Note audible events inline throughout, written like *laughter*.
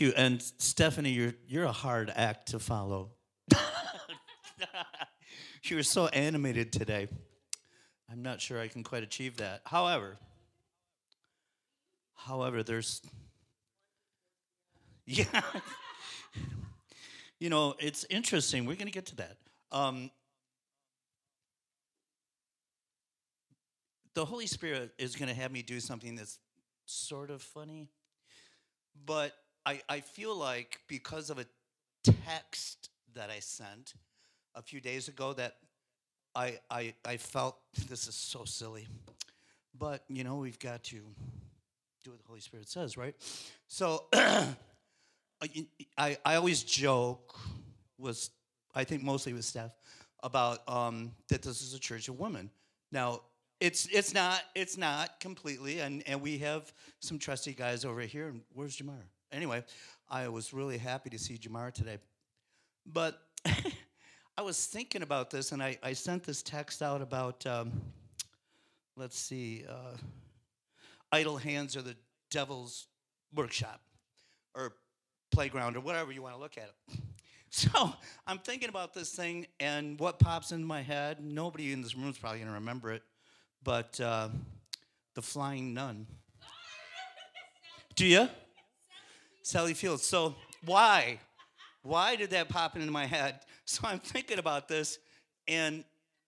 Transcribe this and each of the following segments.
You. And Stephanie, you're you're a hard act to follow. *laughs* you were so animated today. I'm not sure I can quite achieve that. However, however, there's *laughs* yeah. you know, it's interesting. We're going to get to that. Um, the Holy Spirit is going to have me do something that's sort of funny, but I, I feel like because of a text that I sent a few days ago that I, I, I felt *laughs* this is so silly. But, you know, we've got to do what the Holy Spirit says, right? So *clears throat* I, I always joke was I think mostly with Steph about um, that this is a church of women. Now it's it's not it's not completely, and and we have some trusty guys over here. And where's Jamar? Anyway, I was really happy to see Jamar today. But *laughs* I was thinking about this, and I, I sent this text out about, um, let's see, uh, idle hands are the devil's workshop or playground or whatever you want to look at it. *laughs* So I'm thinking about this thing, and what pops into my head, nobody in this room is probably going to remember it, but uh, the flying nun. *laughs* Do you? Sally Fields. So why? Why did that pop into my head? *laughs* So I'm thinking about this, and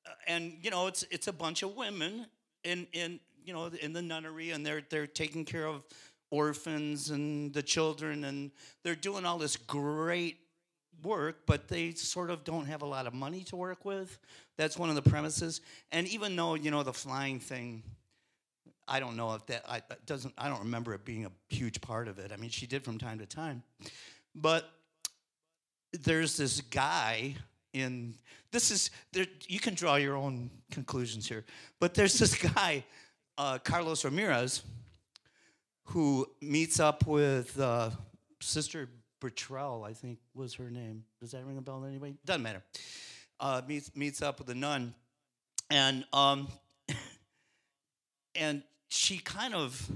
uh, and you know it's it's a bunch of women in in you know in the nunnery, and they're they're taking care of orphans and the children, and they're doing all this great work, but they sort of don't have a lot of money to work with. That's one of the premises. And even though you know the flying thing I don't know if that I, doesn't. I don't remember it being a huge part of it. I mean, she did from time to time, but there's this guy in this is there, you can draw your own conclusions here, but there's this *laughs* guy, uh, Carlos Ramirez, who meets up with uh, Sister Bertrille, I think was her name. Does that ring a bell anyway? Doesn't matter. Uh, meets meets up with a nun, and um, *laughs* and she kind of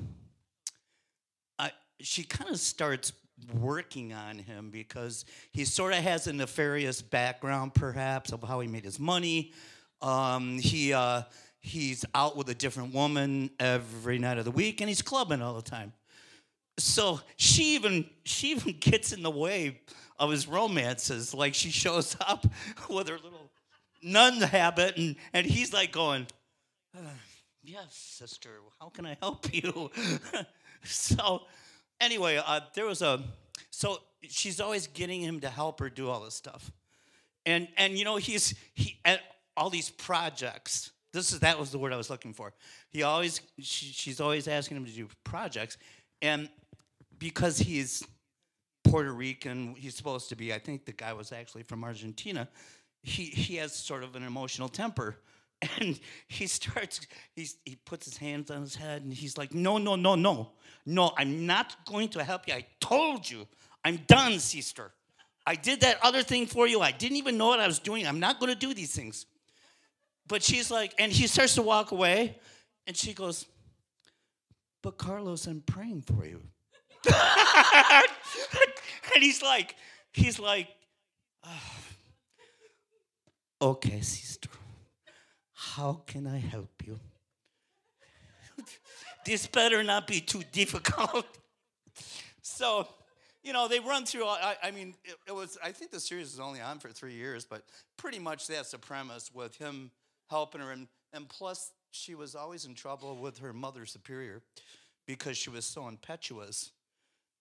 uh, she kind of starts working on him because he sort of has a nefarious background perhaps of how he made his money. Um, he uh, he's out with a different woman every night of the week and he's clubbing all the time. So she even she even *laughs* gets in the way of his romances. Like she shows up *laughs* with her little nun habit and and he's like going Yes, sister, how can I help *laughs* you? so, anyway, uh, there was a, so she's always getting him to help her do all this stuff. And, and you know, he's, he, at all these projects, this is, that was the word I was looking for. He always, she, she's always asking him to do projects. And because he's Puerto Rican, he's supposed to be, I think the guy was actually from Argentina, he, he has sort of an emotional temper *laughs* and he starts he's, he puts his hands on his head and he's like no no no no. No i'm not going to help you. I told you. I'm done sister. I did that other thing for you. I didn't even know what i was doing. I'm not going to do these things. But she's like and he starts to walk away and she goes but carlos i'm praying for you. *laughs* And he's like he's like oh, okay sister how can I help you? *laughs* this better not be too difficult. *laughs* so, you know, they run through, I, I mean, it, it, was, I think the series was only on for three years, but pretty much that's the premise with him helping her. And, and plus, she was always in trouble with her mother superior because she was so impetuous.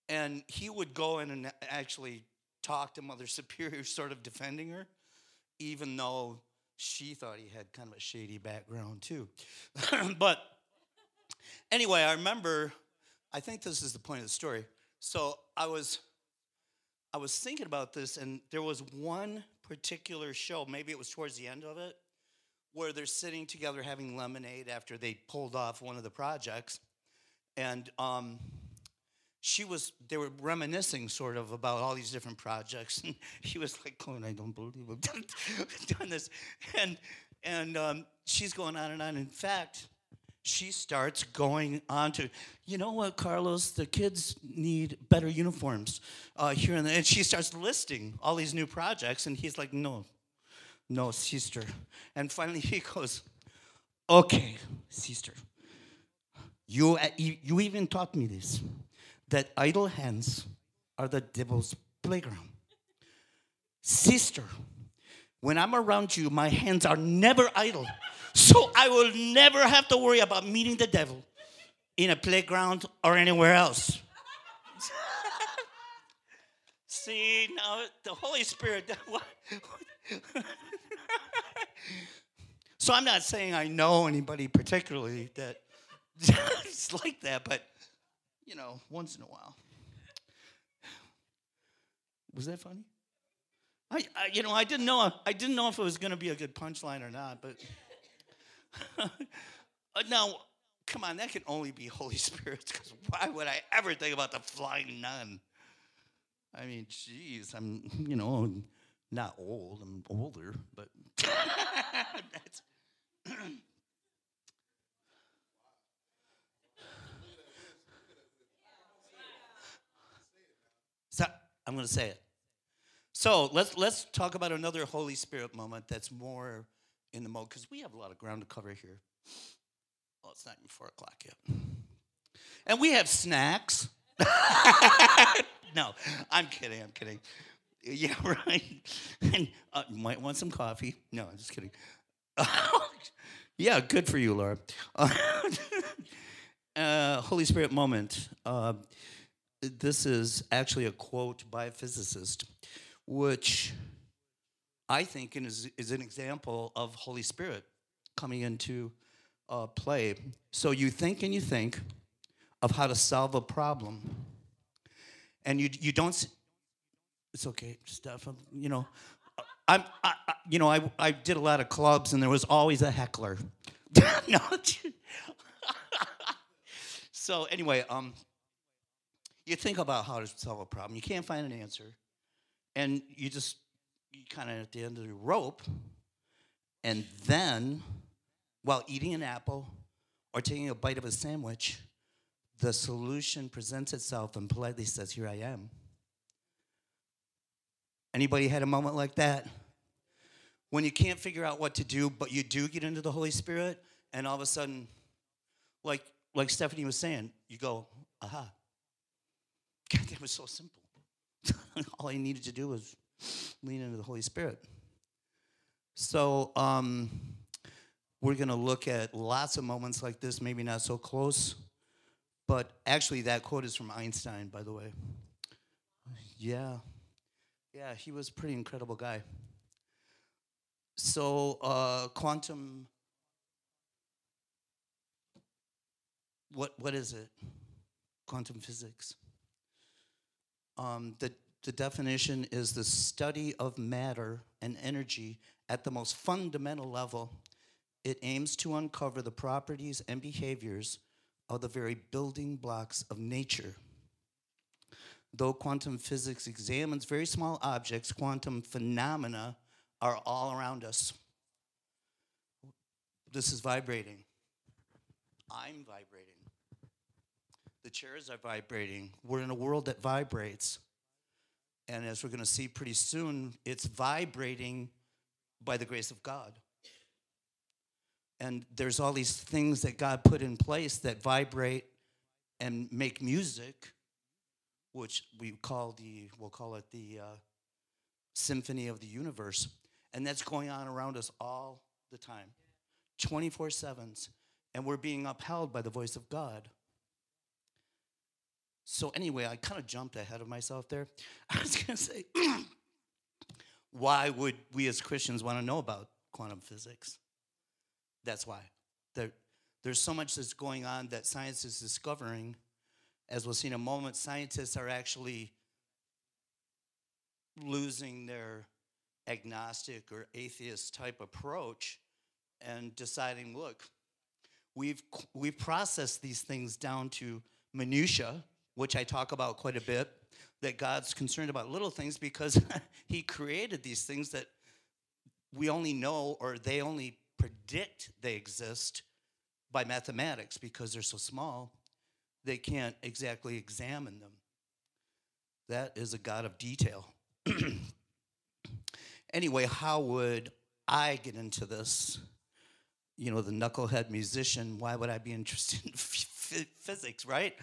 And he would go in and actually talk to Mother *laughs* Superior, sort of defending her, even though she thought he had kind of a shady background too. *laughs* but anyway, I remember, I think this is the point of the story. So I was, I was thinking about this, and there was one particular show, maybe it was towards the end of it, where they're sitting together having lemonade after they pulled off one of the projects. And um, she was, they were reminiscing sort of about all these different projects. And *laughs* she was like, oh, I don't believe I'm doing *laughs* this. And, and um, she's going on and on. In fact, she starts going on to, you know what, Carlos, the kids need better uniforms uh, here and there. And she starts listing all these new projects, and he's like, no, no, sister. And finally he goes, okay, sister, you, you even taught me this, that idle hands are the devil's playground. Sister, when I'm around you, my hands are never idle. So I will never have to worry about meeting the devil in a playground or anywhere else. *laughs* See, now the Holy Spirit, *laughs* what? so I'm not saying I know anybody particularly that *laughs* it's like that, but you know, once in a while. Was that funny? I, I you know, I didn't know I didn't know if it was going to be a good punchline or not, but *laughs* uh, now, come on, that can only be Holy Spirit because why would I ever think about the flying nun? I mean, geez, I'm, you know, not old, I'm older, but *laughs* that's. *clears throat* so I'm going to say it. So let's let's talk about another Holy Spirit moment that's more in the mode because we have a lot of ground to cover here. Well, it's not even four o'clock yet. And we have snacks. *laughs* no, I'm kidding. I'm kidding. Yeah, *laughs* right. And uh, might want some coffee. No, I'm just kidding. *laughs* yeah, good for you, Laura. Uh, Holy Spirit moment. Uh, this is actually a quote by a physicist, which I think is, is an example of Holy Spirit coming into uh, play. So you think and you think of how to solve a problem, and you you don't. It's okay, stuff. You know, I'm. I, I, you know, I I did a lot of clubs, and there was always a heckler. *laughs* no. *laughs* so anyway, um, you think about how to solve a problem. You can't find an answer, and you just you kind of at the end of the rope, and then, while eating an apple or taking a bite of a sandwich, the solution presents itself and politely says, Here I am. Anybody had a moment like that? When you can't figure out what to do, but you do get into the Holy Spirit, and all of a sudden, like, like Stephanie was saying, you go, aha. God, that was so simple. *laughs* all I needed to do was lean into the Holy Spirit. So, um, we're going to look at lots of moments like this, maybe not so close, but actually, that quote is from Einstein, by the way. Yeah. Yeah, he was a pretty incredible guy. So, uh, quantum, what, what is it? Quantum physics. Um, the the definition is the study of matter and energy at the most fundamental level. It aims to uncover the properties and behaviors of the very building blocks of nature. Though quantum physics examines very small objects, quantum phenomena are all around us. This is vibrating. I'm vibrating. Chairs are vibrating. We're in a world that vibrates. And as we're going to see pretty soon, it's vibrating by the grace of God. And there's all these things that God put in place that vibrate and make music, which we call the, we'll call it the uh, symphony of the universe. And that's going on around us all the time, 24 7s. And we're being upheld by the voice of God. So anyway, I kind of jumped ahead of myself there. *laughs* I was going to say, *clears throat* why would we as Christians want to know about quantum physics? That's why. There, there's so much that's going on that science is discovering. As we'll see in a moment, scientists are actually losing their agnostic or atheist type approach and deciding, look, we've we've processed these things down to minutia, which I talk about quite a bit. That God's concerned about little things because *laughs* He created these things that we only know or they only predict they exist by mathematics because they're so small, they can't exactly examine them. That is a God of detail. *clears throat* anyway, how would I get into this? You know, the knucklehead musician, why would I be interested in *laughs* physics, right?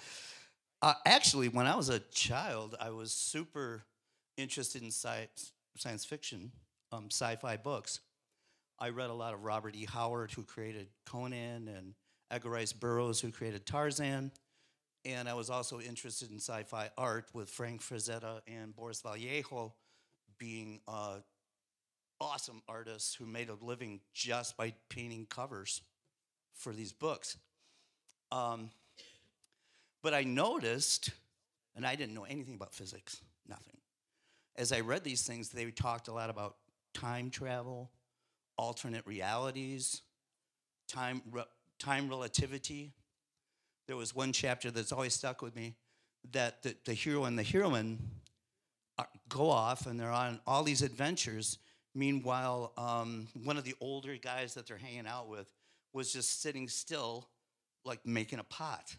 Uh, actually, when I was a child, I was super interested in science, science fiction, um, sci fi books. I read a lot of Robert E. Howard, who created Conan, and Edgar Rice Burroughs, who created Tarzan. And I was also interested in sci fi art with Frank Frazetta and Boris Vallejo being uh, awesome artists who made a living just by painting covers for these books. Um, but I noticed, and I didn't know anything about physics, nothing. As I read these things, they talked a lot about time travel, alternate realities, time, re- time relativity, there was one chapter that's always stuck with me that the, the hero and the heroine are, go off and they're on all these adventures. Meanwhile, um, one of the older guys that they're hanging out with was just sitting still, like making a pot.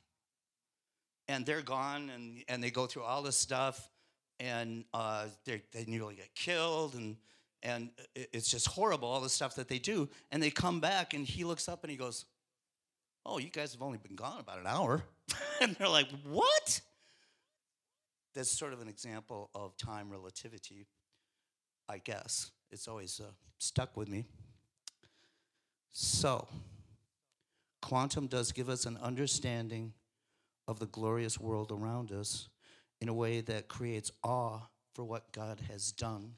And they're gone and, and they go through all this stuff and uh, they nearly get killed and, and it's just horrible, all the stuff that they do. And they come back and he looks up and he goes, Oh, you guys have only been gone about an hour. *laughs* and they're like, What? That's sort of an example of time relativity, I guess. It's always uh, stuck with me. So, quantum does give us an understanding of the glorious world around us in a way that creates awe for what God has done.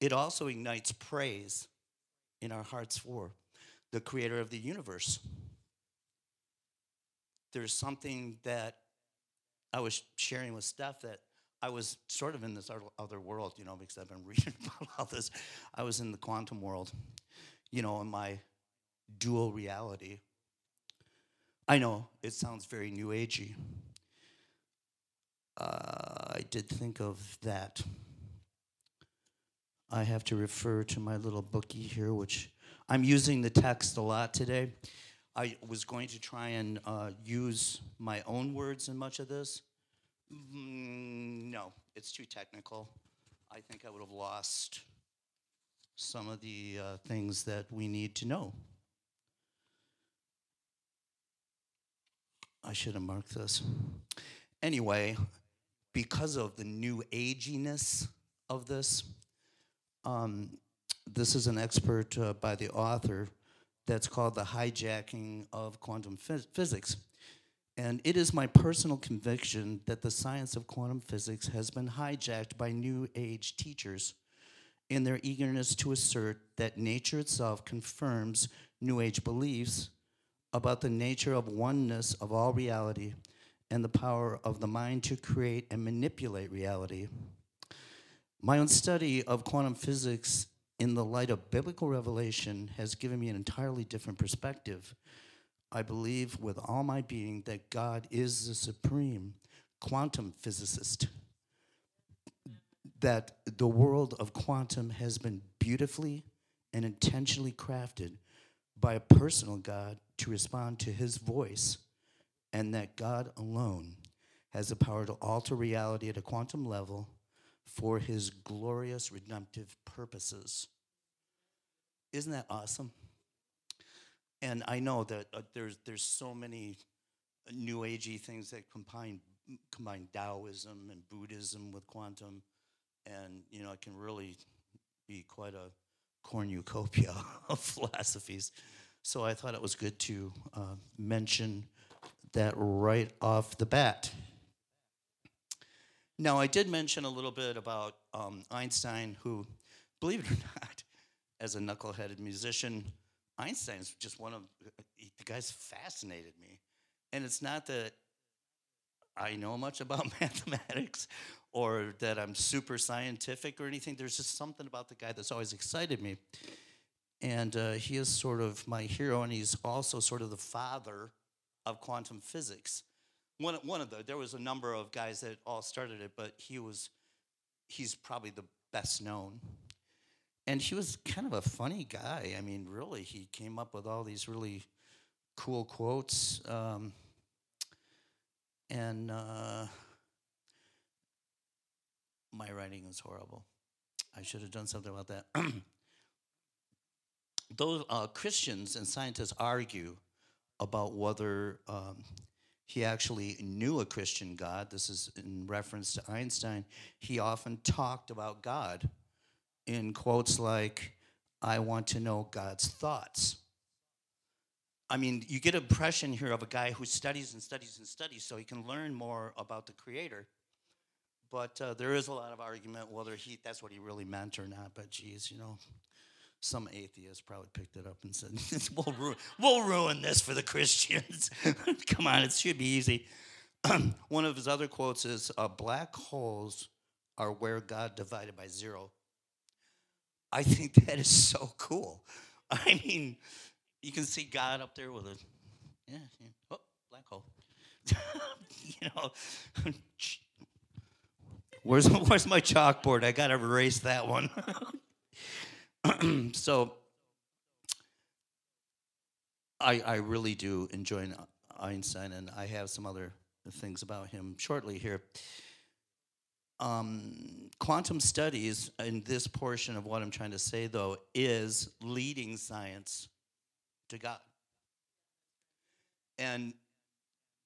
It also ignites praise in our hearts for the creator of the universe there's something that I was sharing with Steph that I was sort of in this other world, you know, because I've been *laughs* reading about all this. I was in the quantum world, you know, in my dual reality. I know it sounds very new agey. Uh, I did think of that. I have to refer to my little bookie here, which I'm using the text a lot today. I was going to try and uh, use my own words in much of this. Mm, no, it's too technical. I think I would have lost some of the uh, things that we need to know. I should have marked this. Anyway, because of the new aginess of this, um, this is an expert uh, by the author that's called The Hijacking of Quantum Phys- Physics. And it is my personal conviction that the science of quantum physics has been hijacked by New Age teachers in their eagerness to assert that nature itself confirms New Age beliefs about the nature of oneness of all reality and the power of the mind to create and manipulate reality. My own study of quantum physics in the light of biblical revelation, has given me an entirely different perspective. I believe with all my being that God is the supreme quantum physicist, that the world of quantum has been beautifully and intentionally crafted by a personal God to respond to his voice, and that God alone has the power to alter reality at a quantum level for his glorious redemptive purposes. Isn't that awesome? And I know that uh, there's there's so many new agey things that combine combine Taoism and Buddhism with quantum, and you know it can really be quite a cornucopia *laughs* of philosophies. So I thought it was good to uh, mention that right off the bat. Now, I did mention a little bit about um, Einstein, who, believe it or *laughs* not, as a knuckleheaded musician, Einstein's just one of the guys fascinated me. And it's not that I know much about *laughs* mathematics or that I'm super scientific or anything. There's just something about the guy that's always excited me. And uh, he is sort of my hero, and he's also sort of the father of quantum physics. One, one of the, there was a number of guys that all started it, but he was, he's probably the best known. And he was kind of a funny guy. I mean, really, he came up with all these really cool quotes. Um, and uh, my writing is horrible. I should have done something about that. *clears throat* Those uh, Christians and scientists argue about whether um, he actually knew a Christian God. This is in reference to Einstein. He often talked about God in quotes like, I want to know God's thoughts. I mean, you get an impression here of a guy who studies and studies and studies so he can learn more about the Creator. But uh, there is a lot of argument whether he that's what he really meant or not. But geez, you know, some atheist probably picked it up and said, *laughs* "We'll, ru- we'll ruin this for the Christians." *laughs* Come on, it should be easy. *clears throat* One of his other quotes is, uh, "Black holes are where God divided by zero. I think that is so cool. *laughs* I mean, you can see God up there with a, yeah, yeah. oh, black hole. you know, where's *laughs* where's my chalkboard? I gotta erase that one. *clears throat* so, I I really do enjoy Einstein, and I have some other things about him shortly here. Um, quantum studies, in this portion of what I'm trying to say, though, is leading science to God. And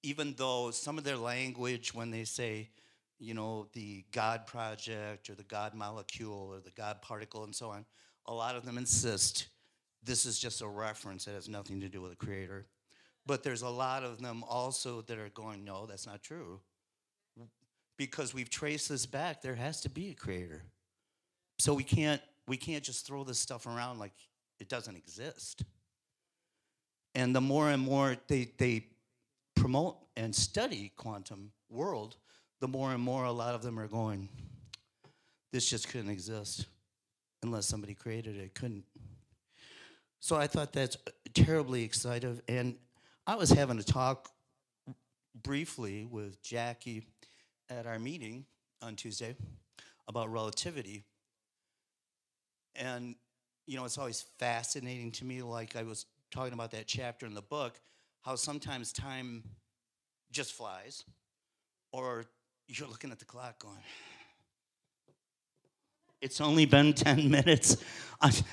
even though some of their language, when they say, you know, the God project or the God molecule or the God particle and so on, a lot of them insist this is just a reference, it has nothing to do with the creator. But there's a lot of them also that are going, no, that's not true. Because we've traced this back there has to be a creator. So we can't we can't just throw this stuff around like it doesn't exist. And the more and more they they promote and study quantum world the more and more a lot of them are going this just couldn't exist unless somebody created it, it couldn't. So i thought that's terribly exciting. And i was having a talk briefly with jackie at our meeting on Tuesday about relativity. And, you know, it's always fascinating to me, like I was talking about that chapter in the book, how sometimes time just flies, or you're looking at the clock going, it's only been 10 minutes.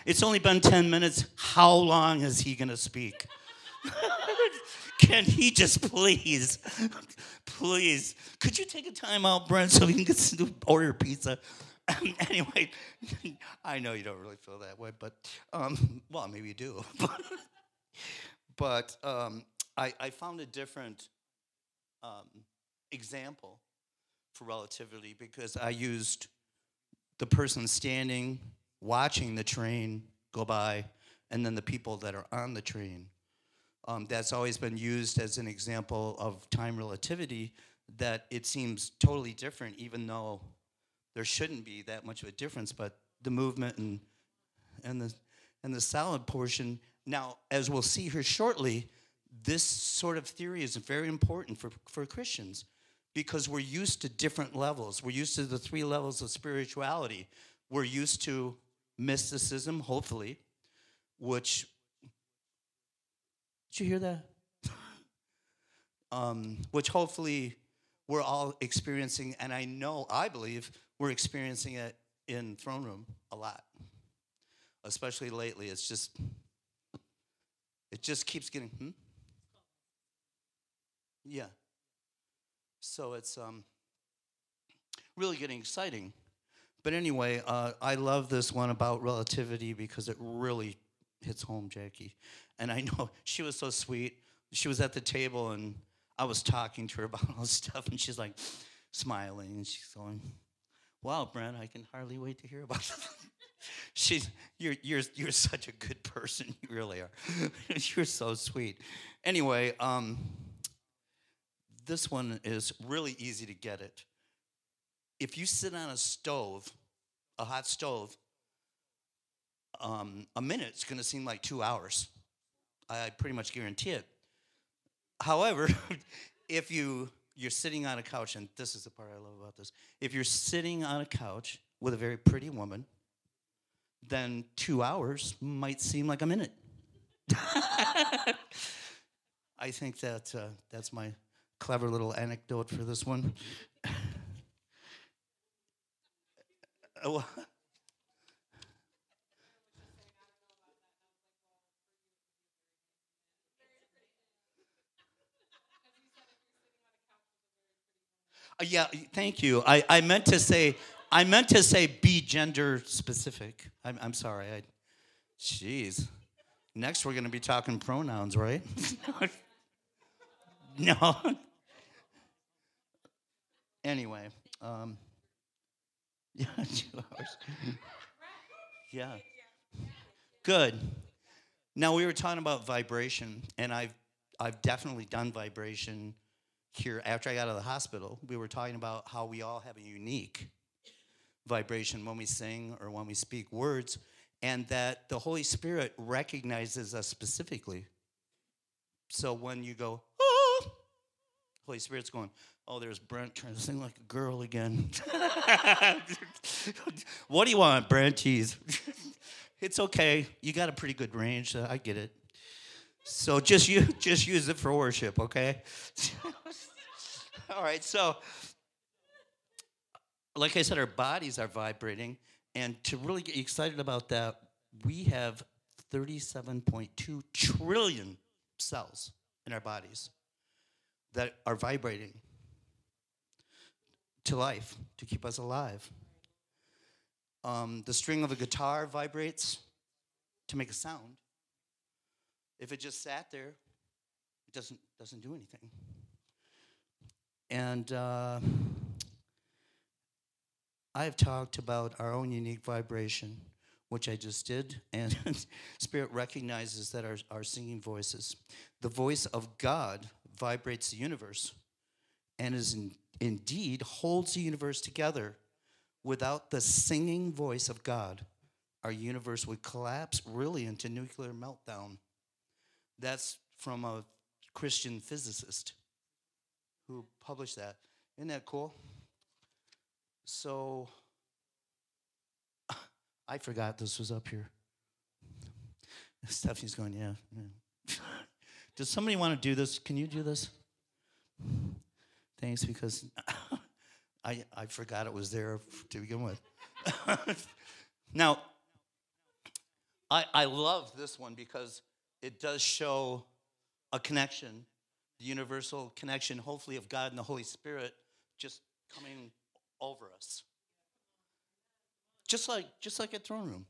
It's only been 10 minutes. How long is he going to speak? *laughs* Can he just please, please, could you take a time out, Brent, so we can get some, order pizza? *laughs* anyway, *laughs* I know you don't really feel that way, but um, well, maybe you do. but um, I, I, found a different um, example for relativity because I used the person standing, watching the train go by, and then the people that are on the train. Um, that's always been used as an example of time relativity that it seems totally different even though there shouldn't be that much of a difference but the movement and and the and the solid portion. Now as we'll see here shortly this sort of theory is very important for, for christians because we're used to different levels we're used to the three levels of spirituality we're used to mysticism hopefully which did you hear that? um, which hopefully we're all experiencing, and I know, I believe, we're experiencing it in Throne Room a lot. Especially lately, it's just, it just keeps getting, hmm? Yeah. So it's um, really getting exciting. But anyway, uh, I love this one about relativity because it really hits home, Jackie. And I know *laughs* she was so sweet. She was at the table and I was talking to her *laughs* about all this stuff, and she's like smiling and she's going, Wow, Brent, I can hardly wait to hear about *laughs* she's you're you're you're such a good person. You really are. you're so sweet. Anyway, um, this one is really easy to get it. if you sit on a stove, a hot stove, um, a minute's going to seem like two hours. I pretty much guarantee it. However, *laughs* if you you're sitting on a couch, and this is the part I love about this. If you're sitting on a couch with a very pretty woman, then two hours might seem like a minute. *laughs* I think that uh, that's my clever little anecdote for this one. *laughs* Uh, yeah, thank you. I, I meant to say I meant to say be gender specific. I'm, I'm sorry. I, jeez. Next, we're going to be talking pronouns, right? *laughs* no. *laughs* anyway, um, *laughs* yeah, two hours. yeah. Good. Now we were talking about vibration, and I've I've definitely done vibration here after I got out of the hospital, we were talking about how we all have a unique vibration when we sing or when we speak words, and that the Holy Spirit recognizes us specifically. So when you go, oh, Holy Spirit's going, oh, there's Brent trying to sing like a girl again. *laughs* what do you want, Brent? Jeez. *laughs* it's okay. You got a pretty good range. So I get it. So just you *laughs* just use it for worship, okay? All right. So like I said, our bodies are vibrating, and to really get excited about that, we have 37.2 trillion cells in our bodies that are vibrating to life to keep us alive. Um, the string of a guitar vibrates to make a sound. If it just sat there, it doesn't, doesn't do anything. And uh, I've talked about our own unique vibration, which I just did, and *laughs* Spirit recognizes that our, our singing voices, the voice of God vibrates the universe and is in, indeed holds the universe together. Without the singing voice of God, our universe would collapse really into nuclear meltdown. That's from a Christian physicist who published that. Isn't that cool? So *laughs* I forgot this was up here. *laughs* Stephanie's going, yeah. yeah. *laughs* Does somebody want to do this? Can you do this? Thanks, because I, I forgot it was there to begin with. *laughs* now, I, I love this one because it does show a connection, the universal connection, hopefully, of God and the Holy Spirit just coming over us. Just like just like at throne room.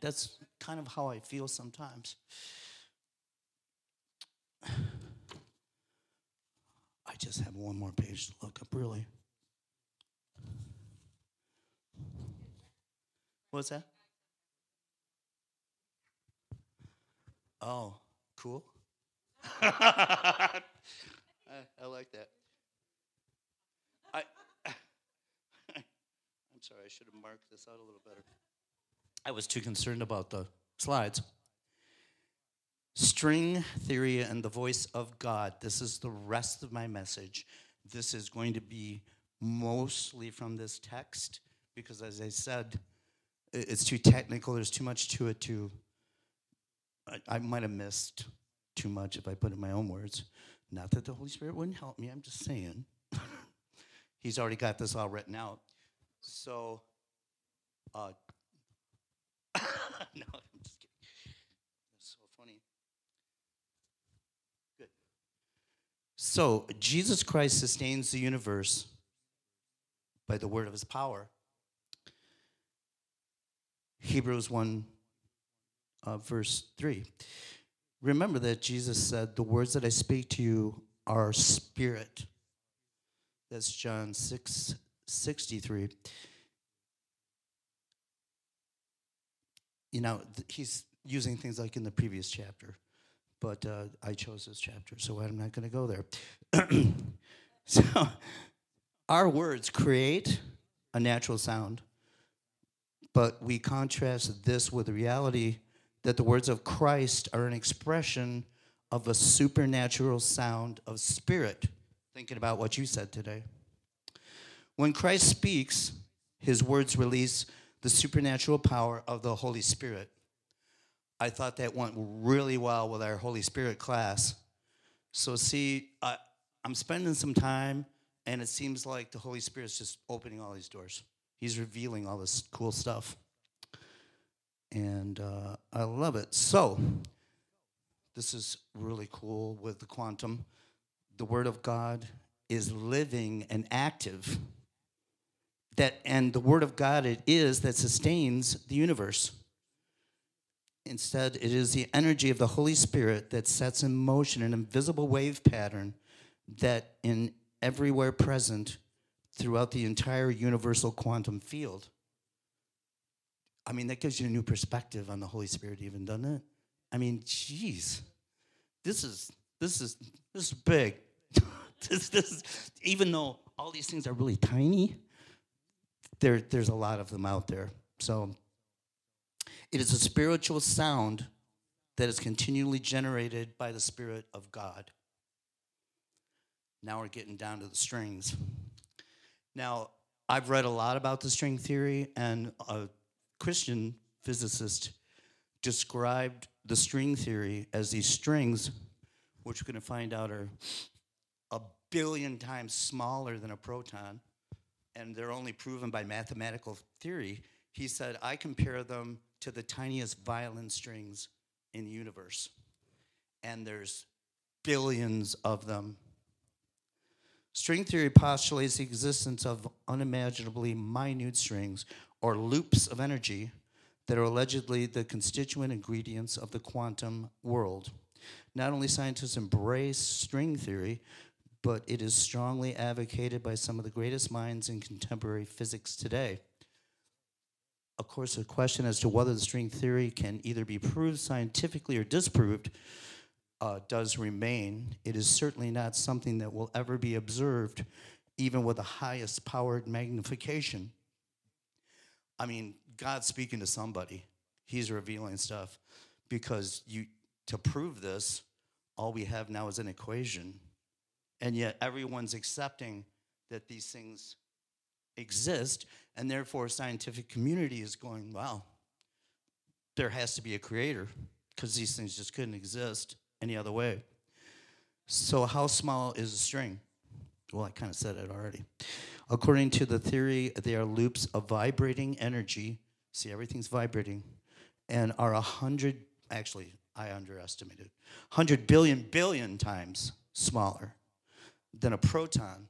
That's kind of how I feel sometimes. I just have one more page to look up, really. What's that? Oh, cool. *laughs* I, I like that. I, *laughs* I'm sorry, I should have marked this out a little better. I was too concerned about the slides. String theory and the voice of God. This is the rest of my message. This is going to be mostly from this text because, as I said, it's too technical. There's too much to it to. I, I might have missed too much if I put it in my own words. Not that the Holy Spirit wouldn't help me, I'm just saying. *laughs* He's already got this all written out. So, uh, *coughs* no, I'm just kidding. That's so funny. Good. So, Jesus Christ sustains the universe by the word of his power. Hebrews 1, uh, verse 3. Remember that Jesus said, The words that I speak to you are spirit. That's John 6 63. You know, he's using things like in the previous chapter, but uh, I chose this chapter, so I'm not going to go there. *clears throat* so, our words create a natural sound. But we contrast this with the reality that the words of Christ are an expression of a supernatural sound of spirit. Thinking about what you said today. When Christ speaks, his words release the supernatural power of the Holy Spirit. I thought that went really well with our Holy Spirit class. So, see, I, I'm spending some time, and it seems like the Holy Spirit's just opening all these doors. He's revealing all this cool stuff. And uh, I love it. So, this is really cool with the quantum. The Word of God is living and active that and the word of god it is that sustains the universe instead it is the energy of the holy spirit that sets in motion an invisible wave pattern that in everywhere present throughout the entire universal quantum field. I mean that gives you a new perspective on the holy spirit even doesn't it? I mean jeez. This is this is this is big. *laughs* This, this even though all these things are really tiny there, there's a lot of them out there. So it is a spiritual sound that is continually generated by the Spirit of God. Now we're getting down to the strings. Now, I've read a lot about the string theory, and a Christian physicist described the string theory as these strings, which we're going to find out are a billion times smaller than a proton and they're only proven by mathematical theory, he said, I compare them to the tiniest violin strings in the universe. And there's billions of them. String theory postulates the existence of unimaginably minute strings or loops of energy that are allegedly the constituent ingredients of the quantum world. Not only scientists embrace string theory, but it is strongly advocated by some of the greatest minds in contemporary physics today. Of course, the question as to whether the string theory can either be proved scientifically or disproved uh, does remain. It is certainly not something that will ever be observed, even with the highest powered magnification. I mean, God's speaking to somebody. He's revealing stuff because you to prove this, all we have now is an equation and yet everyone's accepting that these things exist, and therefore scientific community is going, wow, there has to be a creator, because these things just couldn't exist any other way. So how small is a string? Well, I kind of said it already. According to the theory, they are loops of vibrating energy. See, everything's vibrating, and are a hundred. Actually, I underestimated. Hundred billion billion times smaller than a proton.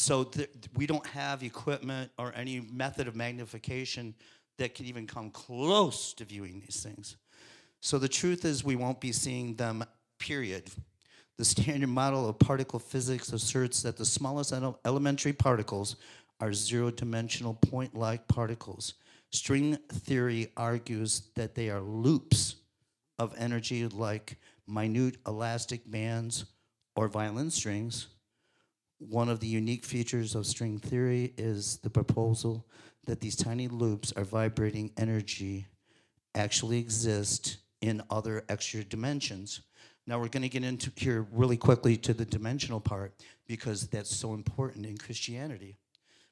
So th- we don't have equipment or any method of magnification that can even come close to viewing these things. So the truth is, we won't be seeing them, period. The standard model of particle physics asserts that the smallest elementary particles are zero dimensional point like particles. String theory argues that they are loops of energy like minute elastic bands or violin strings. One of the unique features of string theory is the proposal that these tiny loops are vibrating energy actually exist in other extra dimensions. Now we're going to get into here really quickly to the dimensional part because that's so important in Christianity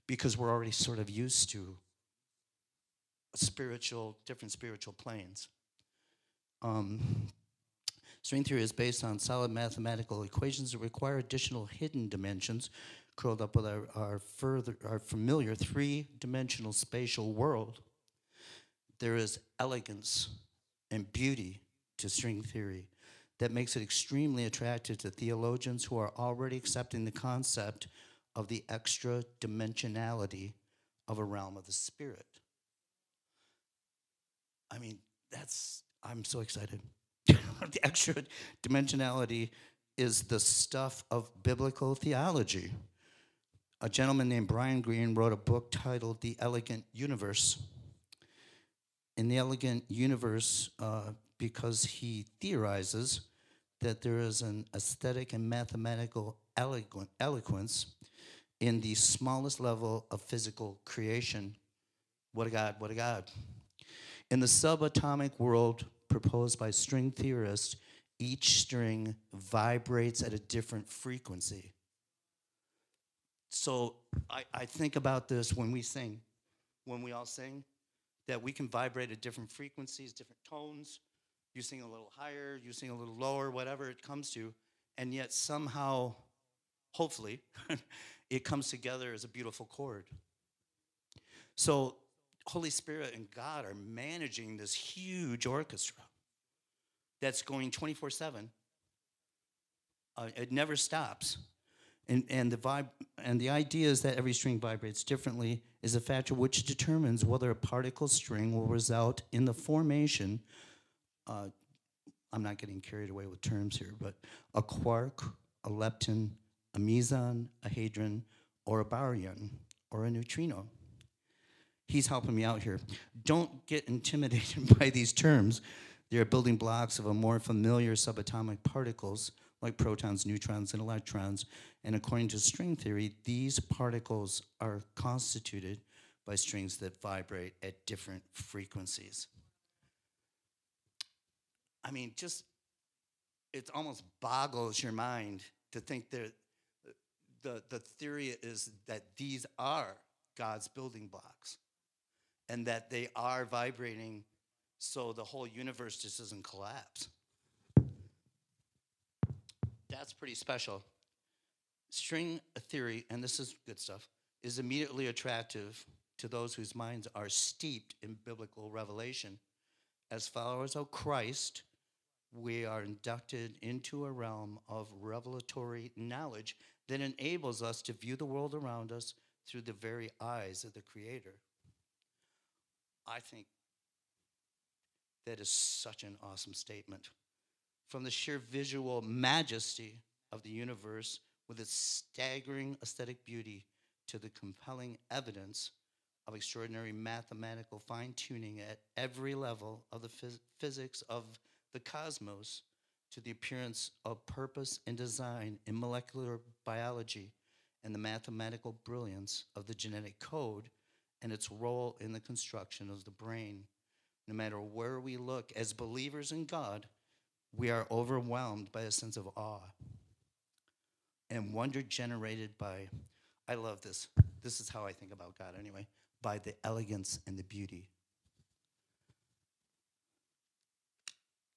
because we're already sort of used to spiritual different spiritual planes. Um, String theory is based on solid mathematical equations that require additional hidden dimensions curled up with our, our, further, our familiar three-dimensional spatial world. There is elegance and beauty to string theory that makes it extremely attractive to theologians who are already accepting the concept of the extra dimensionality of a realm of the spirit. I mean, that's, I'm so excited. *laughs* the extra dimensionality is the stuff of biblical theology. A gentleman named Brian Greene wrote a book titled The Elegant Universe. In the Elegant Universe, uh, because he theorizes that there is an aesthetic and mathematical eloquence in the smallest level of physical creation. What a God, what a God. In the subatomic world proposed by string theorists, each string vibrates at a different frequency. So I, I think about this when we sing, when we all sing, that we can vibrate at different frequencies, different tones. You sing a little higher, you sing a little lower, whatever it comes to, and yet somehow, hopefully, *laughs* it comes together as a beautiful chord. So, Holy Spirit and God are managing this huge orchestra that's going 24 7. Uh, it never stops. And, and, the vibe, and the idea is that every string vibrates differently is a factor which determines whether a particle string will result in the formation. Uh, I'm not getting carried away with terms here, but a quark, a lepton, a meson, a hadron, or a baryon, or a neutrino. He's helping me out here. Don't get intimidated *laughs* by these terms. They are building blocks of a more familiar subatomic particles like protons, neutrons, and electrons. And according to string theory, these particles are constituted by strings that vibrate at different frequencies. I mean, just it almost boggles your mind to think that the, the theory is that these are God's building blocks and that they are vibrating so the whole universe just doesn't collapse. That's pretty special. String theory, and this is good stuff, is immediately attractive to those whose minds are steeped in biblical revelation. As followers of Christ, we are inducted into a realm of revelatory knowledge that enables us to view the world around us through the very eyes of the Creator. I think that is such an awesome statement. From the sheer visual majesty of the universe with its staggering aesthetic beauty to the compelling evidence of extraordinary mathematical fine tuning at every level of the phys- physics of the cosmos to the appearance of purpose and design in molecular biology and the mathematical brilliance of the genetic code and its role in the construction of the brain. No matter where we look, as believers in God, we are overwhelmed by a sense of awe and wonder generated by, I love this. This is how I think about God anyway, by the elegance and the beauty.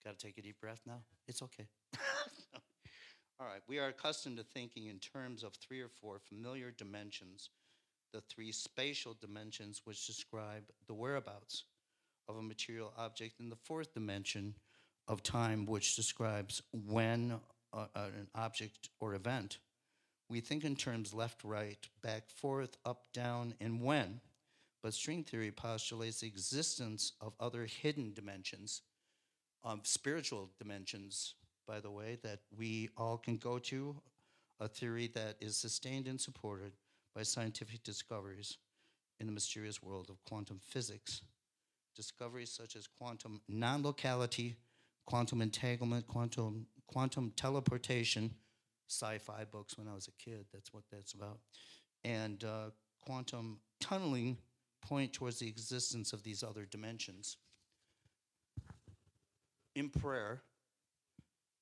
Got to take a deep breath now? It's okay. *laughs* All right, we are accustomed to thinking in terms of three or four familiar dimensions, the three spatial dimensions which describe the whereabouts of a material object, and the fourth dimension of time, which describes when uh, an object or event. We think in terms left, right, back, forth, up, down, and when. But string theory postulates the existence of other hidden dimensions, um, spiritual dimensions, by the way, that we all can go to, a theory that is sustained and supported by scientific discoveries in the mysterious world of quantum physics. Discoveries such as quantum non locality, quantum entanglement, quantum, quantum teleportation, sci fi books when I was a kid, that's what that's about, and uh, quantum tunneling point towards the existence of these other dimensions. In prayer,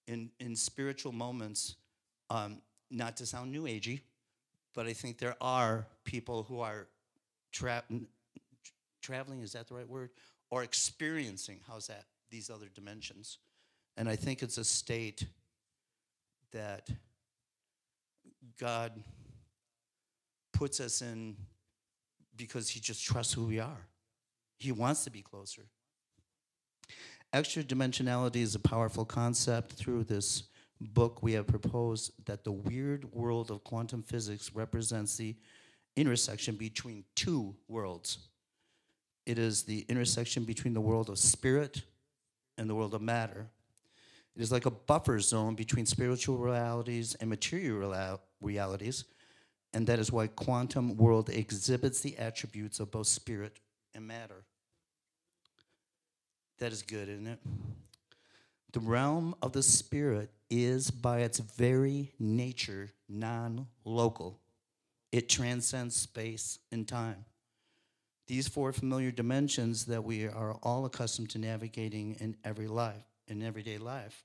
in, in spiritual moments, um, not to sound new agey, but I think there are people who are tra- traveling, is that the right word? Or experiencing, how's that? These other dimensions. And I think it's a state that God puts us in because He just trusts who we are. He wants to be closer. Extra dimensionality is a powerful concept. Through this book, we have proposed that the weird world of quantum physics represents the intersection between two worlds. It is the intersection between the world of spirit and the world of matter. It is like a buffer zone between spiritual realities and material realities, and that is why quantum world exhibits the attributes of both spirit and matter. That is good, isn't it? The realm of the spirit is by its very nature non local. It transcends space and time. These four familiar dimensions that we are all accustomed to navigating in every life, in everyday life.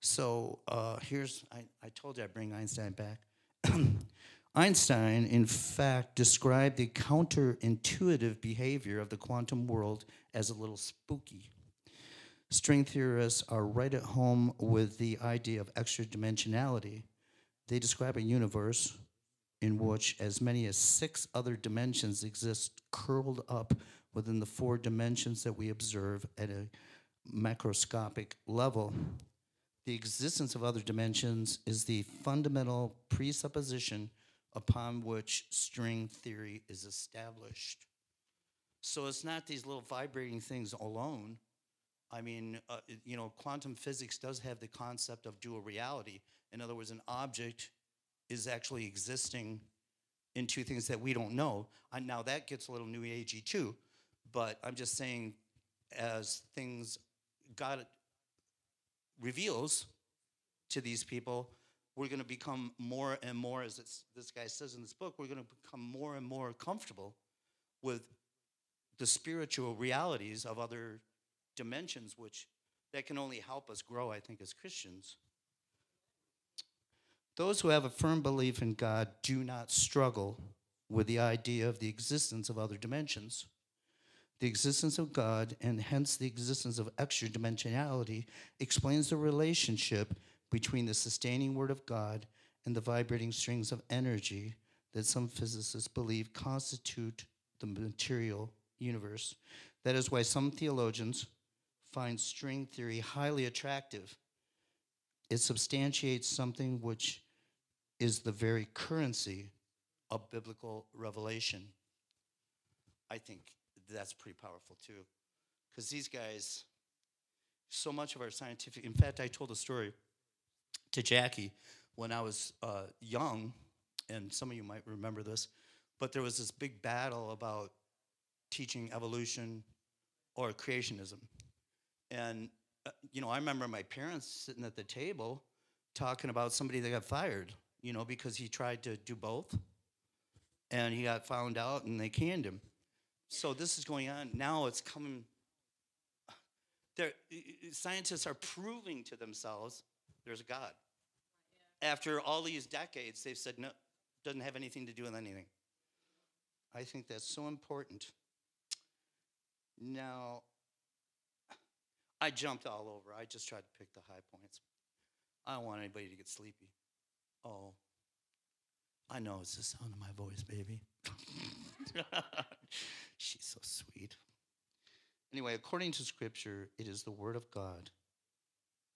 So uh, here's, I, I told you I'd bring Einstein back. *clears throat* Einstein, in fact, described the counterintuitive behavior of the quantum world as a little spooky. String theorists are right at home with the idea of extra dimensionality. They describe a universe in which as many as six other dimensions exist curled up within the four dimensions that we observe at a macroscopic level. The existence of other dimensions is the fundamental presupposition upon which string theory is established. So it's not these little vibrating things alone I mean, uh, you know, quantum physics does have the concept of dual reality. In other words, an object is actually existing in two things that we don't know. And now that gets a little new agey too, but I'm just saying, as things God reveals to these people, we're going to become more and more, as this guy says in this book, we're going to become more and more comfortable with the spiritual realities of other dimensions which that can only help us grow, I think, as Christians. Those who have a firm belief in God do not struggle with the idea of the existence of other dimensions. The existence of God, and hence the existence of extra dimensionality, explains the relationship between the sustaining word of God and the vibrating strings of energy that some physicists believe constitute the material universe. That is why some theologians, find string theory highly attractive. It substantiates something which is the very currency of biblical revelation. I think that's pretty powerful too. Because these guys, so much of our scientific, in fact, I told a story to Jackie when I was uh, young, and some of you might remember this, but there was this big battle about teaching evolution or creationism. And, uh, you know, I remember my parents sitting at the table talking about somebody that got fired, you know, because he tried to do both. And he got found out and they canned him. So this is going on. Now it's coming. There, scientists are proving to themselves there's a God. After all these decades, they've said, no, doesn't have anything to do with anything. I think that's so important. Now, I jumped all over. I just tried to pick the high points. I don't want anybody to get sleepy. Oh, I know it's the sound of my voice, baby. *laughs* She's so sweet. Anyway, according to Scripture, it is the Word of God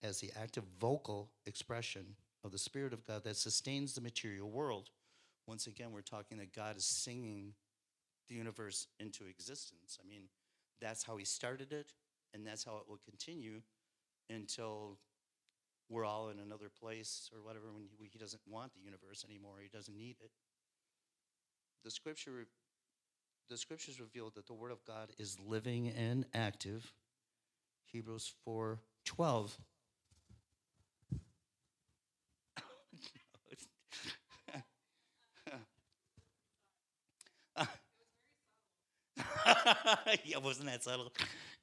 as the active vocal expression of the Spirit of God that sustains the material world. Once again, we're talking that God is singing the universe into existence. I mean, that's how He started it, and that's how it will continue until we're all in another place or whatever when he, he doesn't want the universe anymore. He doesn't need it. The scripture the scriptures reveal that the word of god is living and active. Hebrews 4 12 *laughs* *laughs* yeah, wasn't that subtle?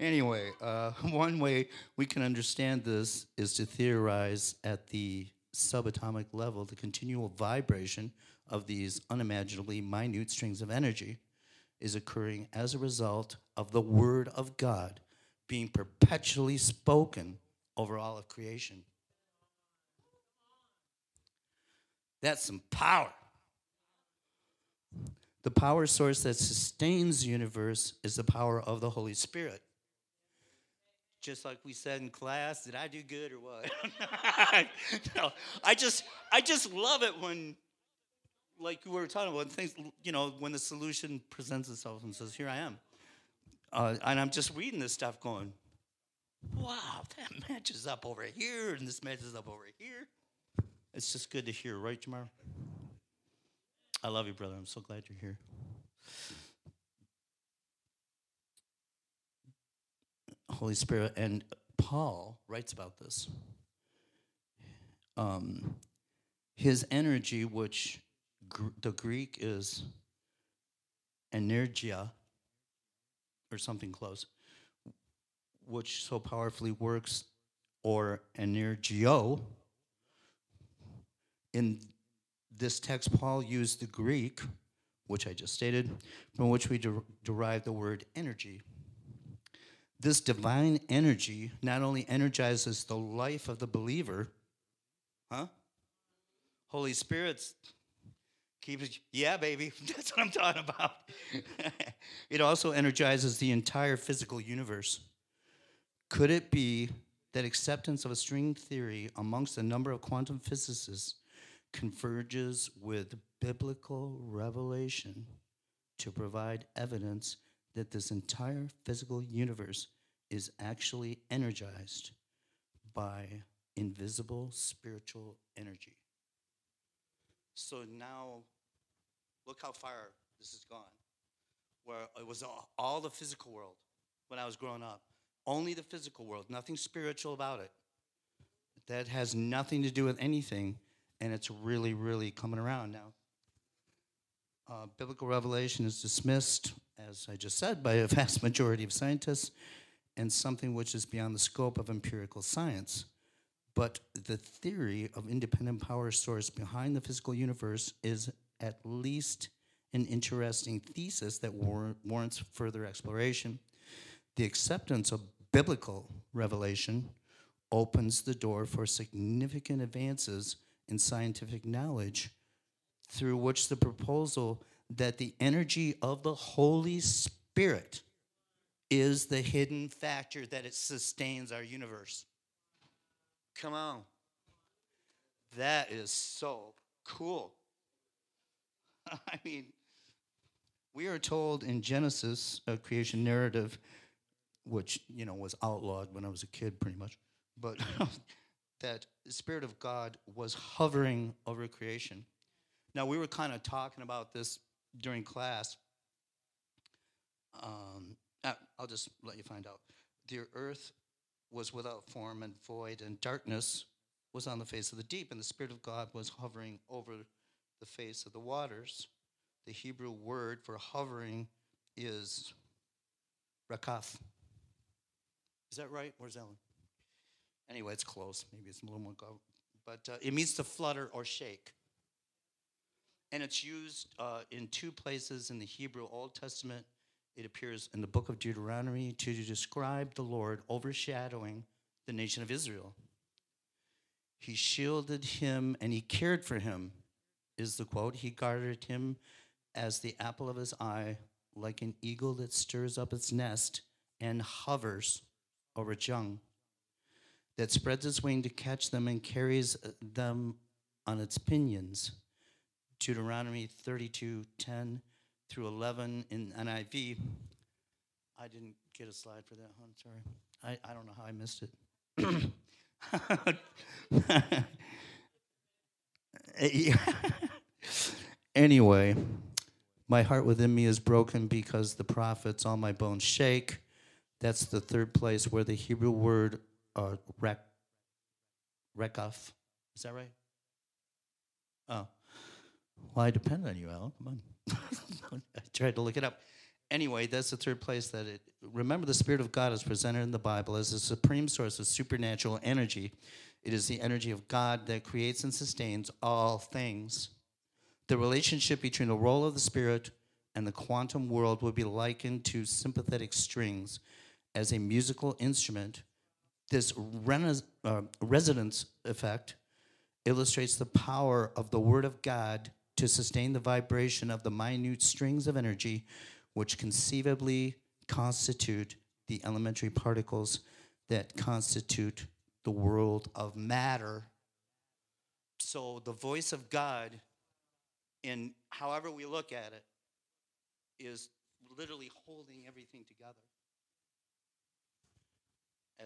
Anyway, uh, *laughs* one way we can understand this is to theorize at the subatomic level the continual vibration of these unimaginably minute strings of energy is occurring as a result of the Word of God being perpetually spoken over all of creation. That's some power. The power source that sustains the universe is the power of the Holy Spirit. Just like we said in class, did I do good or what? *laughs* no, I just I just love it when like we were talking about things, you know, when the solution presents itself and says, "Here I am," uh, and I'm just reading this stuff, going, "Wow, that *laughs* matches up over here, and this matches up over here." It's just good to hear, right, Jamar? I love you, brother. I'm so glad you're here. Holy Spirit, and Paul writes about this. Um, his energy, which gr- the Greek is energia or something close, which so powerfully works, or energio. In this text, Paul used the Greek, which I just stated, from which we der- derive the word energy. This divine energy not only energizes the life of the believer, huh? Holy Spirit's keeps, yeah, baby, *laughs* that's what I'm talking about. *laughs* it also energizes the entire physical universe. Could it be that acceptance of a string theory amongst a number of quantum physicists converges with biblical revelation to provide evidence that this entire physical universe is actually energized by invisible spiritual energy. So now, look how far this has gone. Where it was all, the physical world when I was growing up, only the physical world, nothing spiritual about it. That has nothing to do with anything, and it's really, really coming around now. Uh, biblical revelation is dismissed, as I just said, by a vast *laughs* majority of scientists, and something which is beyond the scope of empirical science. But the theory of independent power source behind the physical universe is at least an interesting thesis that war- warrants further exploration. The acceptance of biblical revelation opens the door for significant advances in scientific knowledge through which the proposal that the energy of the Holy Spirit is the hidden factor that it sustains our universe. Come on. That is so cool. *laughs* I mean, we are told in Genesis, a creation narrative, which, you know, was outlawed when I was a kid pretty much, but *laughs* that the Spirit of God was hovering over creation. Now, we were kind of talking about this during class. Um, I'll just let you find out. The earth was without form and void, and darkness was on the face of the deep, and the Spirit of God was hovering over the face of the waters. The Hebrew word for hovering is rakaf. Is that right? Where's Ellen? Anyway, it's close. Maybe it's a little more, but uh, it means to flutter or shake. And it's used uh, in two places in the Hebrew Old Testament. It appears in the book of Deuteronomy to describe the Lord overshadowing the nation of Israel. He shielded him and he cared for him, is the quote. He guarded him as the apple of his eye, like an eagle that stirs up its nest and hovers over its young, that spreads its wing to catch them and carries uh, them on its pinions. Deuteronomy 32 10 through 11 in NIV. I didn't get a slide for that one, sorry. I, I don't know how I missed it. *laughs* Anyway, my heart within me is broken because the prophets, all my bones shake. That's the third place where the Hebrew word uh, rek, rekaf, is that right? Oh. Well, I depend on you, Al. Come on. *laughs* I tried to look it up. Anyway, that's the third place that it. Remember, the Spirit of God is presented in the Bible as the supreme source of supernatural energy. It is the energy of God that creates and sustains all things. The relationship between the role of the Spirit and the quantum world would be likened to sympathetic strings as a musical instrument. This rena- uh, resonance effect illustrates the power of the Word of God to sustain the vibration of the minute strings of energy which conceivably constitute the elementary particles that constitute the world of matter. So the voice of God, in however we look at it, is literally holding everything together.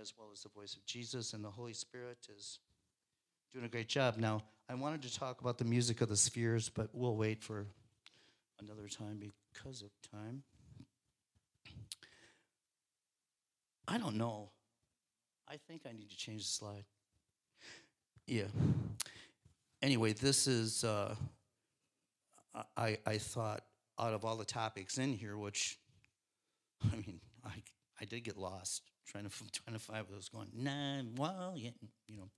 As well as the voice of Jesus and the Holy Spirit is doing a great job. Now, I wanted to talk about the music of the spheres, but we'll wait for another time because of time. I don't know. I think I need to change the slide. Yeah. Anyway, this is uh, I, I thought out of all the topics in here, which, *laughs* I mean, I, I did get lost trying to *laughs* trying to find what I was going. Nah, well, yeah, you know,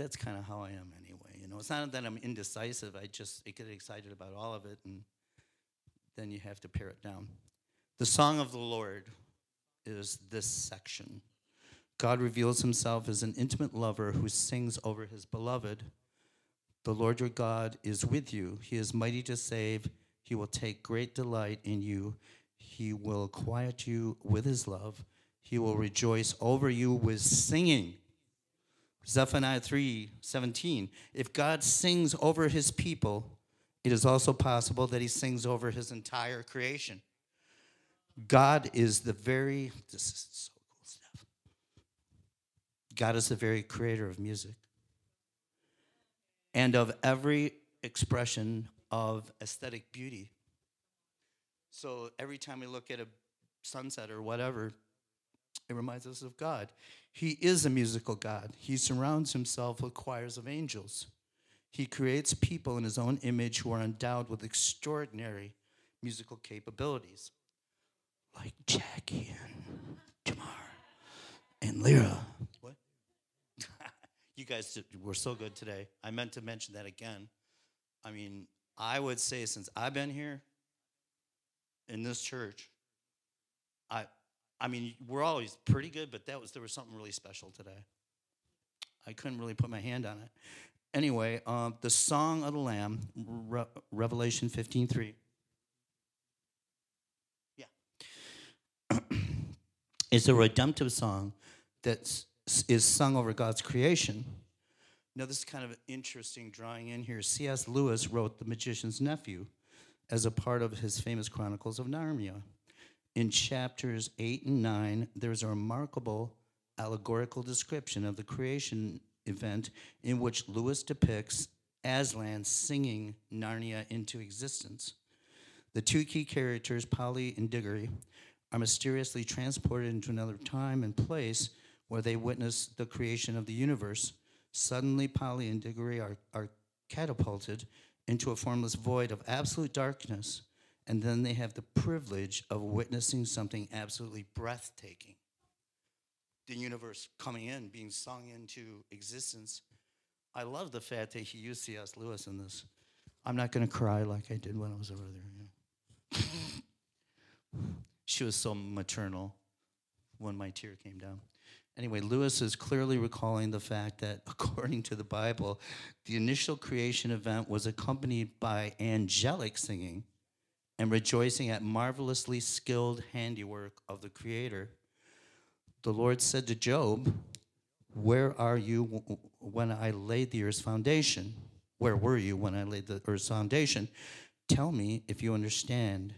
that's kind of how I am anyway. You know, it's not that I'm indecisive. I just I get excited about all of it, and then you have to pare it down. The song of the Lord is this section. God reveals himself as an intimate lover who sings over his beloved. The Lord your God is with you. He is mighty to save. He will take great delight in you. He will quiet you with his love. He will rejoice over you with singing. Zephaniah 3 17. If God sings over his people, it is also possible that he sings over his entire creation. God is the very, this is so cool stuff. God is the very creator of music and of every expression of aesthetic beauty. So every time we look at a sunset or whatever, it reminds us of God. He is a musical God. He surrounds himself with choirs of angels. He creates people in his own image who are endowed with extraordinary musical capabilities, like Jackie and Jamar and Lyra. What? *laughs* you guys were so good today. I meant to mention that again. I mean, I would say since I've been here in this church, I I mean, we're always pretty good, but that was there was something really special today. I couldn't really put my hand on it. Anyway, uh, the Song of the Lamb, Re- Revelation 15:3. Yeah, *clears throat* it's a redemptive song that is sung over God's creation. Now, this is kind of an interesting drawing in here. C.S. Lewis wrote The Magician's Nephew as a part of his famous Chronicles of Narnia in chapters 8 and 9, there's a remarkable allegorical description of the creation event in which Lewis depicts Aslan singing Narnia into existence. The two key characters, Polly and Diggory, are mysteriously transported into another time and place where they witness the creation of the universe. Suddenly, Polly and Diggory are, are catapulted into a formless void of absolute darkness and then they have the privilege of witnessing something absolutely breathtaking the universe coming in, being sung into existence. I love the fact that he used C.S. Lewis in this. I'm not going to cry like I did when I was over there. *laughs* she was so maternal when my tear came down. Anyway, Lewis is clearly recalling the fact that, *laughs* according to the Bible, the initial creation event was accompanied by angelic singing and rejoicing at marvelously skilled handiwork of the Creator. The Lord said to Job, Where are you when I laid the earth's foundation? Where were you when I laid the earth's foundation? Tell me if you understand.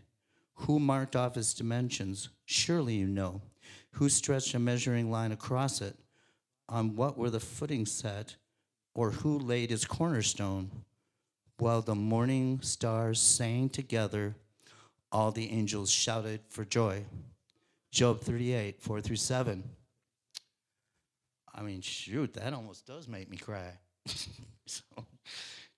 Who marked off its dimensions? Surely you know. Who stretched a measuring line across it? On what were the footings set? Or who laid its cornerstone? While the morning stars sang together, all the angels shouted for joy. Job 38, 4 through 7. I mean, shoot, that almost does make me cry. *laughs* so,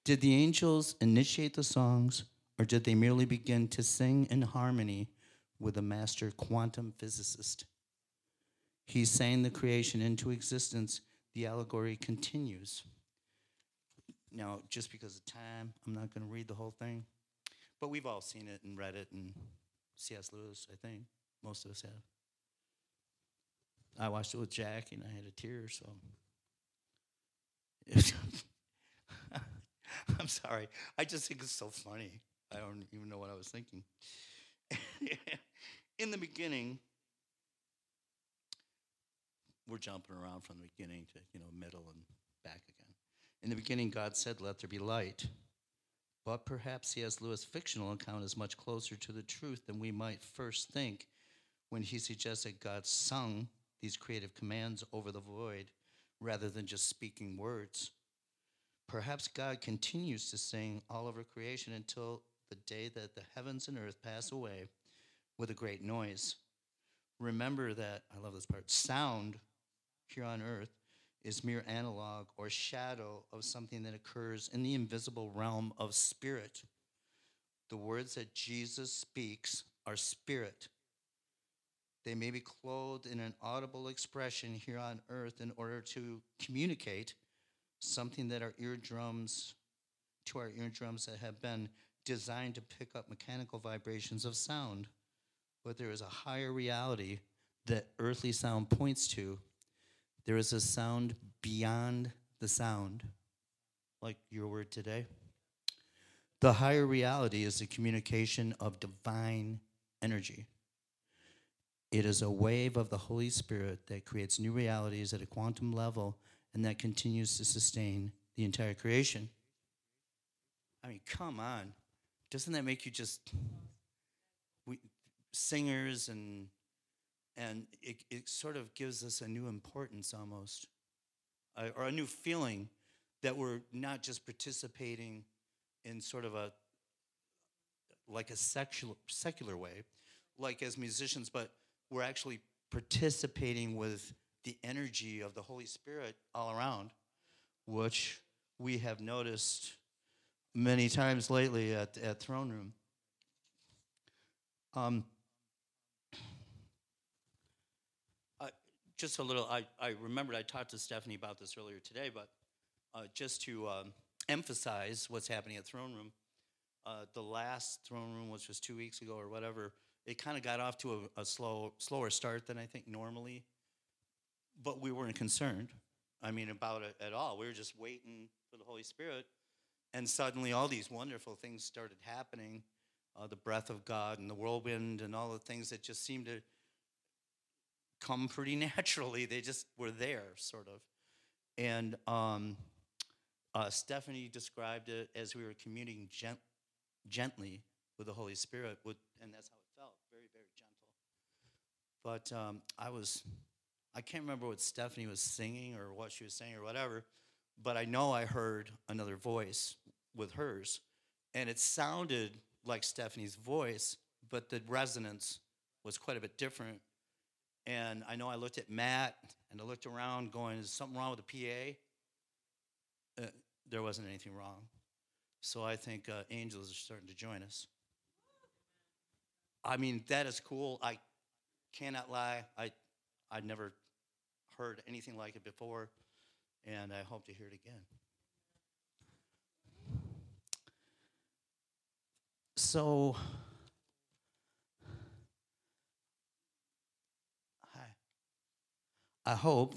did the angels initiate the songs, or did they merely begin to sing in harmony with a master quantum physicist? He sang the creation into existence. The allegory continues. Now, just because of time, I'm not going to read the whole thing. But we've all seen it and read it, and C.S. Lewis, I think. Most of us have. I watched it with Jack, and I had a tear, so. *laughs* I'm sorry. I just think it's so funny. I don't even know what I was thinking. *laughs* In the beginning, we're jumping around from the beginning to, you know, middle and back again. In the beginning, God said, Let there be light. But perhaps C.S. Lewis' fictional account is much closer to the truth than we might first think when he suggests that God sung these creative commands over the void rather than just speaking words. Perhaps God continues to sing all over creation until the day that the heavens and earth pass away with a great noise. Remember that, I love this part, sound here on earth is mere analog or shadow of something that occurs in the invisible realm of spirit. The words that Jesus speaks are spirit. They may be clothed in an audible expression here on earth in order to communicate something that our eardrums, to our eardrums that have been designed to pick up mechanical vibrations of sound. But there is a higher reality that earthly sound points to. There is a sound beyond the sound, like your word today. The higher reality is the communication of divine energy. It is a wave of the Holy Spirit that creates new realities at a quantum level and that continues to sustain the entire creation. I mean, come on. Doesn't that make you just we, singers and and it, it sort of gives us a new importance almost uh, or a new feeling that we're not just participating in sort of a like a secular secular way like as musicians but we're actually participating with the energy of the Holy Spirit all around, which we have noticed many times lately at, at Throne Room. Um, I, just a little, I, I remembered I talked to Stephanie about this earlier today, but uh, just to um, emphasize what's happening at Throne Room, uh, the last Throne Room, which was two weeks ago or whatever, it kind of got off to a, a slow, slower start than I think normally. But we weren't concerned. I mean, about it at all. We were just waiting for the Holy Spirit, and suddenly all these wonderful things started happening. Uh, the breath of God and the whirlwind and all the things that just seemed to come pretty *laughs* naturally. They just were there, sort of. And um, uh, Stephanie described it as we were communing gent- gently with the Holy Spirit, with, and that's how it felt very, very gentle. but um, I was, I can't remember what Stephanie was singing or what she was saying or whatever, but I know I heard another voice with hers. And it sounded like Stephanie's voice, but the resonance was quite a bit different. And I know I looked at Matt and I looked around going, is something wrong with the PA? Uh, there wasn't anything wrong. So I think uh, angels are starting to join us. I mean, that is cool. I cannot lie, I, I'd never heard anything like it before, and I hope to hear it again. So, I hope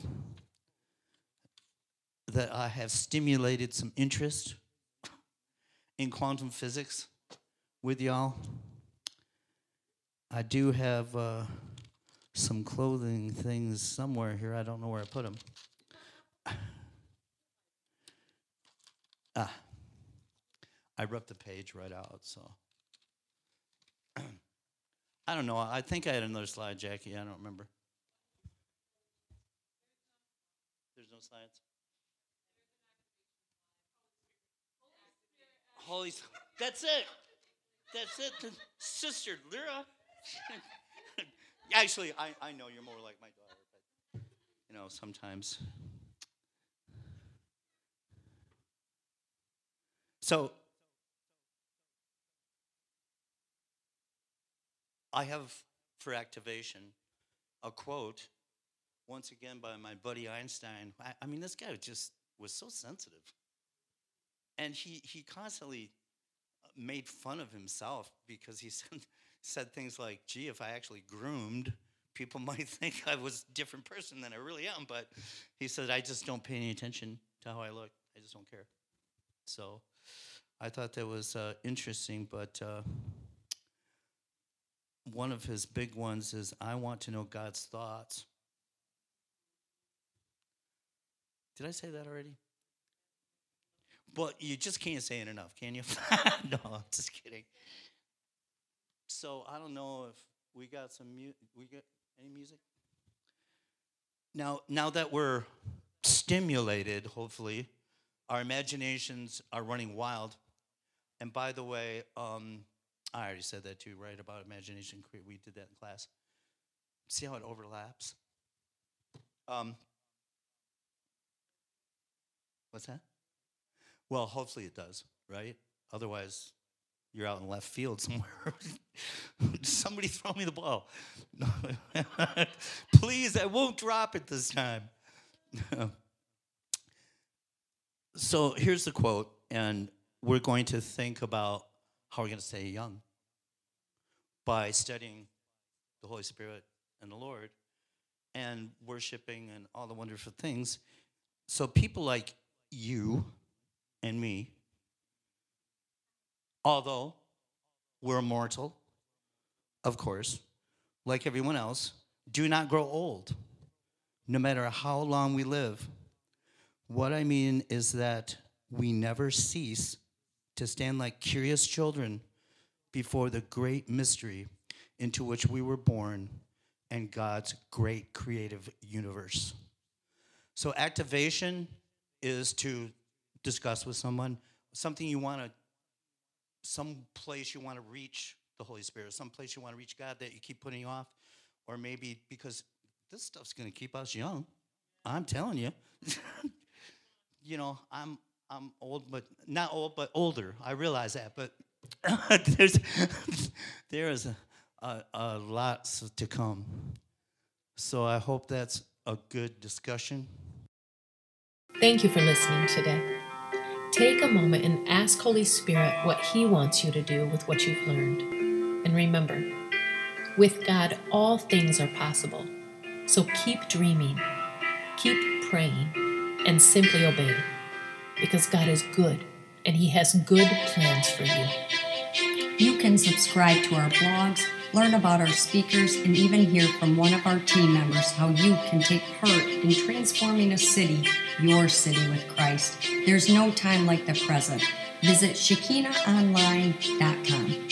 that I have stimulated some interest in quantum physics with y'all. I do have. Uh, some clothing things somewhere here. I don't know where I put them. ah, I ripped the page right out, so. *clears throat* I don't know. I think I had another slide, Jackie. I don't remember. There's no science. Holy, that's it. That's it. Sister Lyra. *laughs* Actually, I, I know you're more like my daughter, but you know, sometimes. So I have for activation a quote, once again by my buddy Einstein. I, I mean, this guy just was so sensitive. And he, he constantly made fun of himself because he *laughs* said, said things like, gee, if I actually groomed, people *laughs* might think I was a different person than I really am. But he said, I just don't pay any attention to how I look. I just don't care. So I thought that was uh, interesting. But uh, one of his big ones is, I want to know God's thoughts. Did I say that already? But you just can't say it enough, can you? *laughs* no, I'm just kidding. So I don't know if we got some mu- we got any music. Now, now that we're stimulated, hopefully, our imaginations are running wild. And by the way, um, I already said that too, right? About imagination. We did that in class. See how it overlaps? Um, What's that? Well, hopefully it does, right? Otherwise, you're out in left field somewhere. *laughs* Somebody throw me the ball. *laughs* Please, I won't drop it this time. *laughs* so here's the quote, and we're going to think about how we're going to stay young by studying the Holy Spirit and the Lord and worshiping and all the wonderful things. So people like you and me, although we're mortal, of course, like everyone else, do not grow old, no matter how long we live. What I mean is that we never cease to stand like curious children before the great mystery into which we were born and God's great creative universe. So, activation is to discuss with someone something you want to, some place you want to reach the Holy Spirit, some place you want to reach God that you keep putting off, or maybe because this stuff's going to keep us young. I'm telling you. *laughs* you know, I'm I'm old, but not old, but older. I realize that, but *laughs* there's *laughs* there is a, a, a lot to come. So I hope that's a good discussion. Thank you for listening today. Take a moment and ask Holy Spirit what He wants you to do with what you've learned. And remember, with God, all things are possible. So keep dreaming, keep praying, and simply obey. Because God is good and He has good plans for you. You can subscribe to our blogs, learn about our speakers, and even hear from one of our team members how you can take part in transforming a city, your city with Christ. There's no time like the present. Visit ShekinahOnline.com.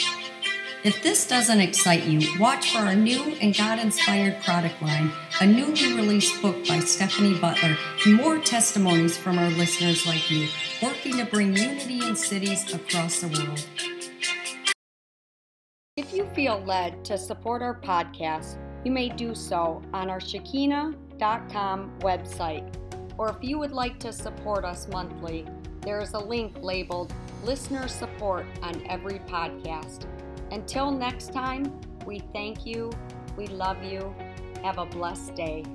If this doesn't excite you, watch for our new and God inspired product line, a newly released book by Stephanie Butler, and more testimonies from our listeners like you, working to bring unity in cities across the world. If you feel led to support our podcast, you may do so on our Shekinah.com website. Or if you would like to support us monthly, there is a link labeled Listener Support on every podcast. Until next time, we thank you, we love you, have a blessed day.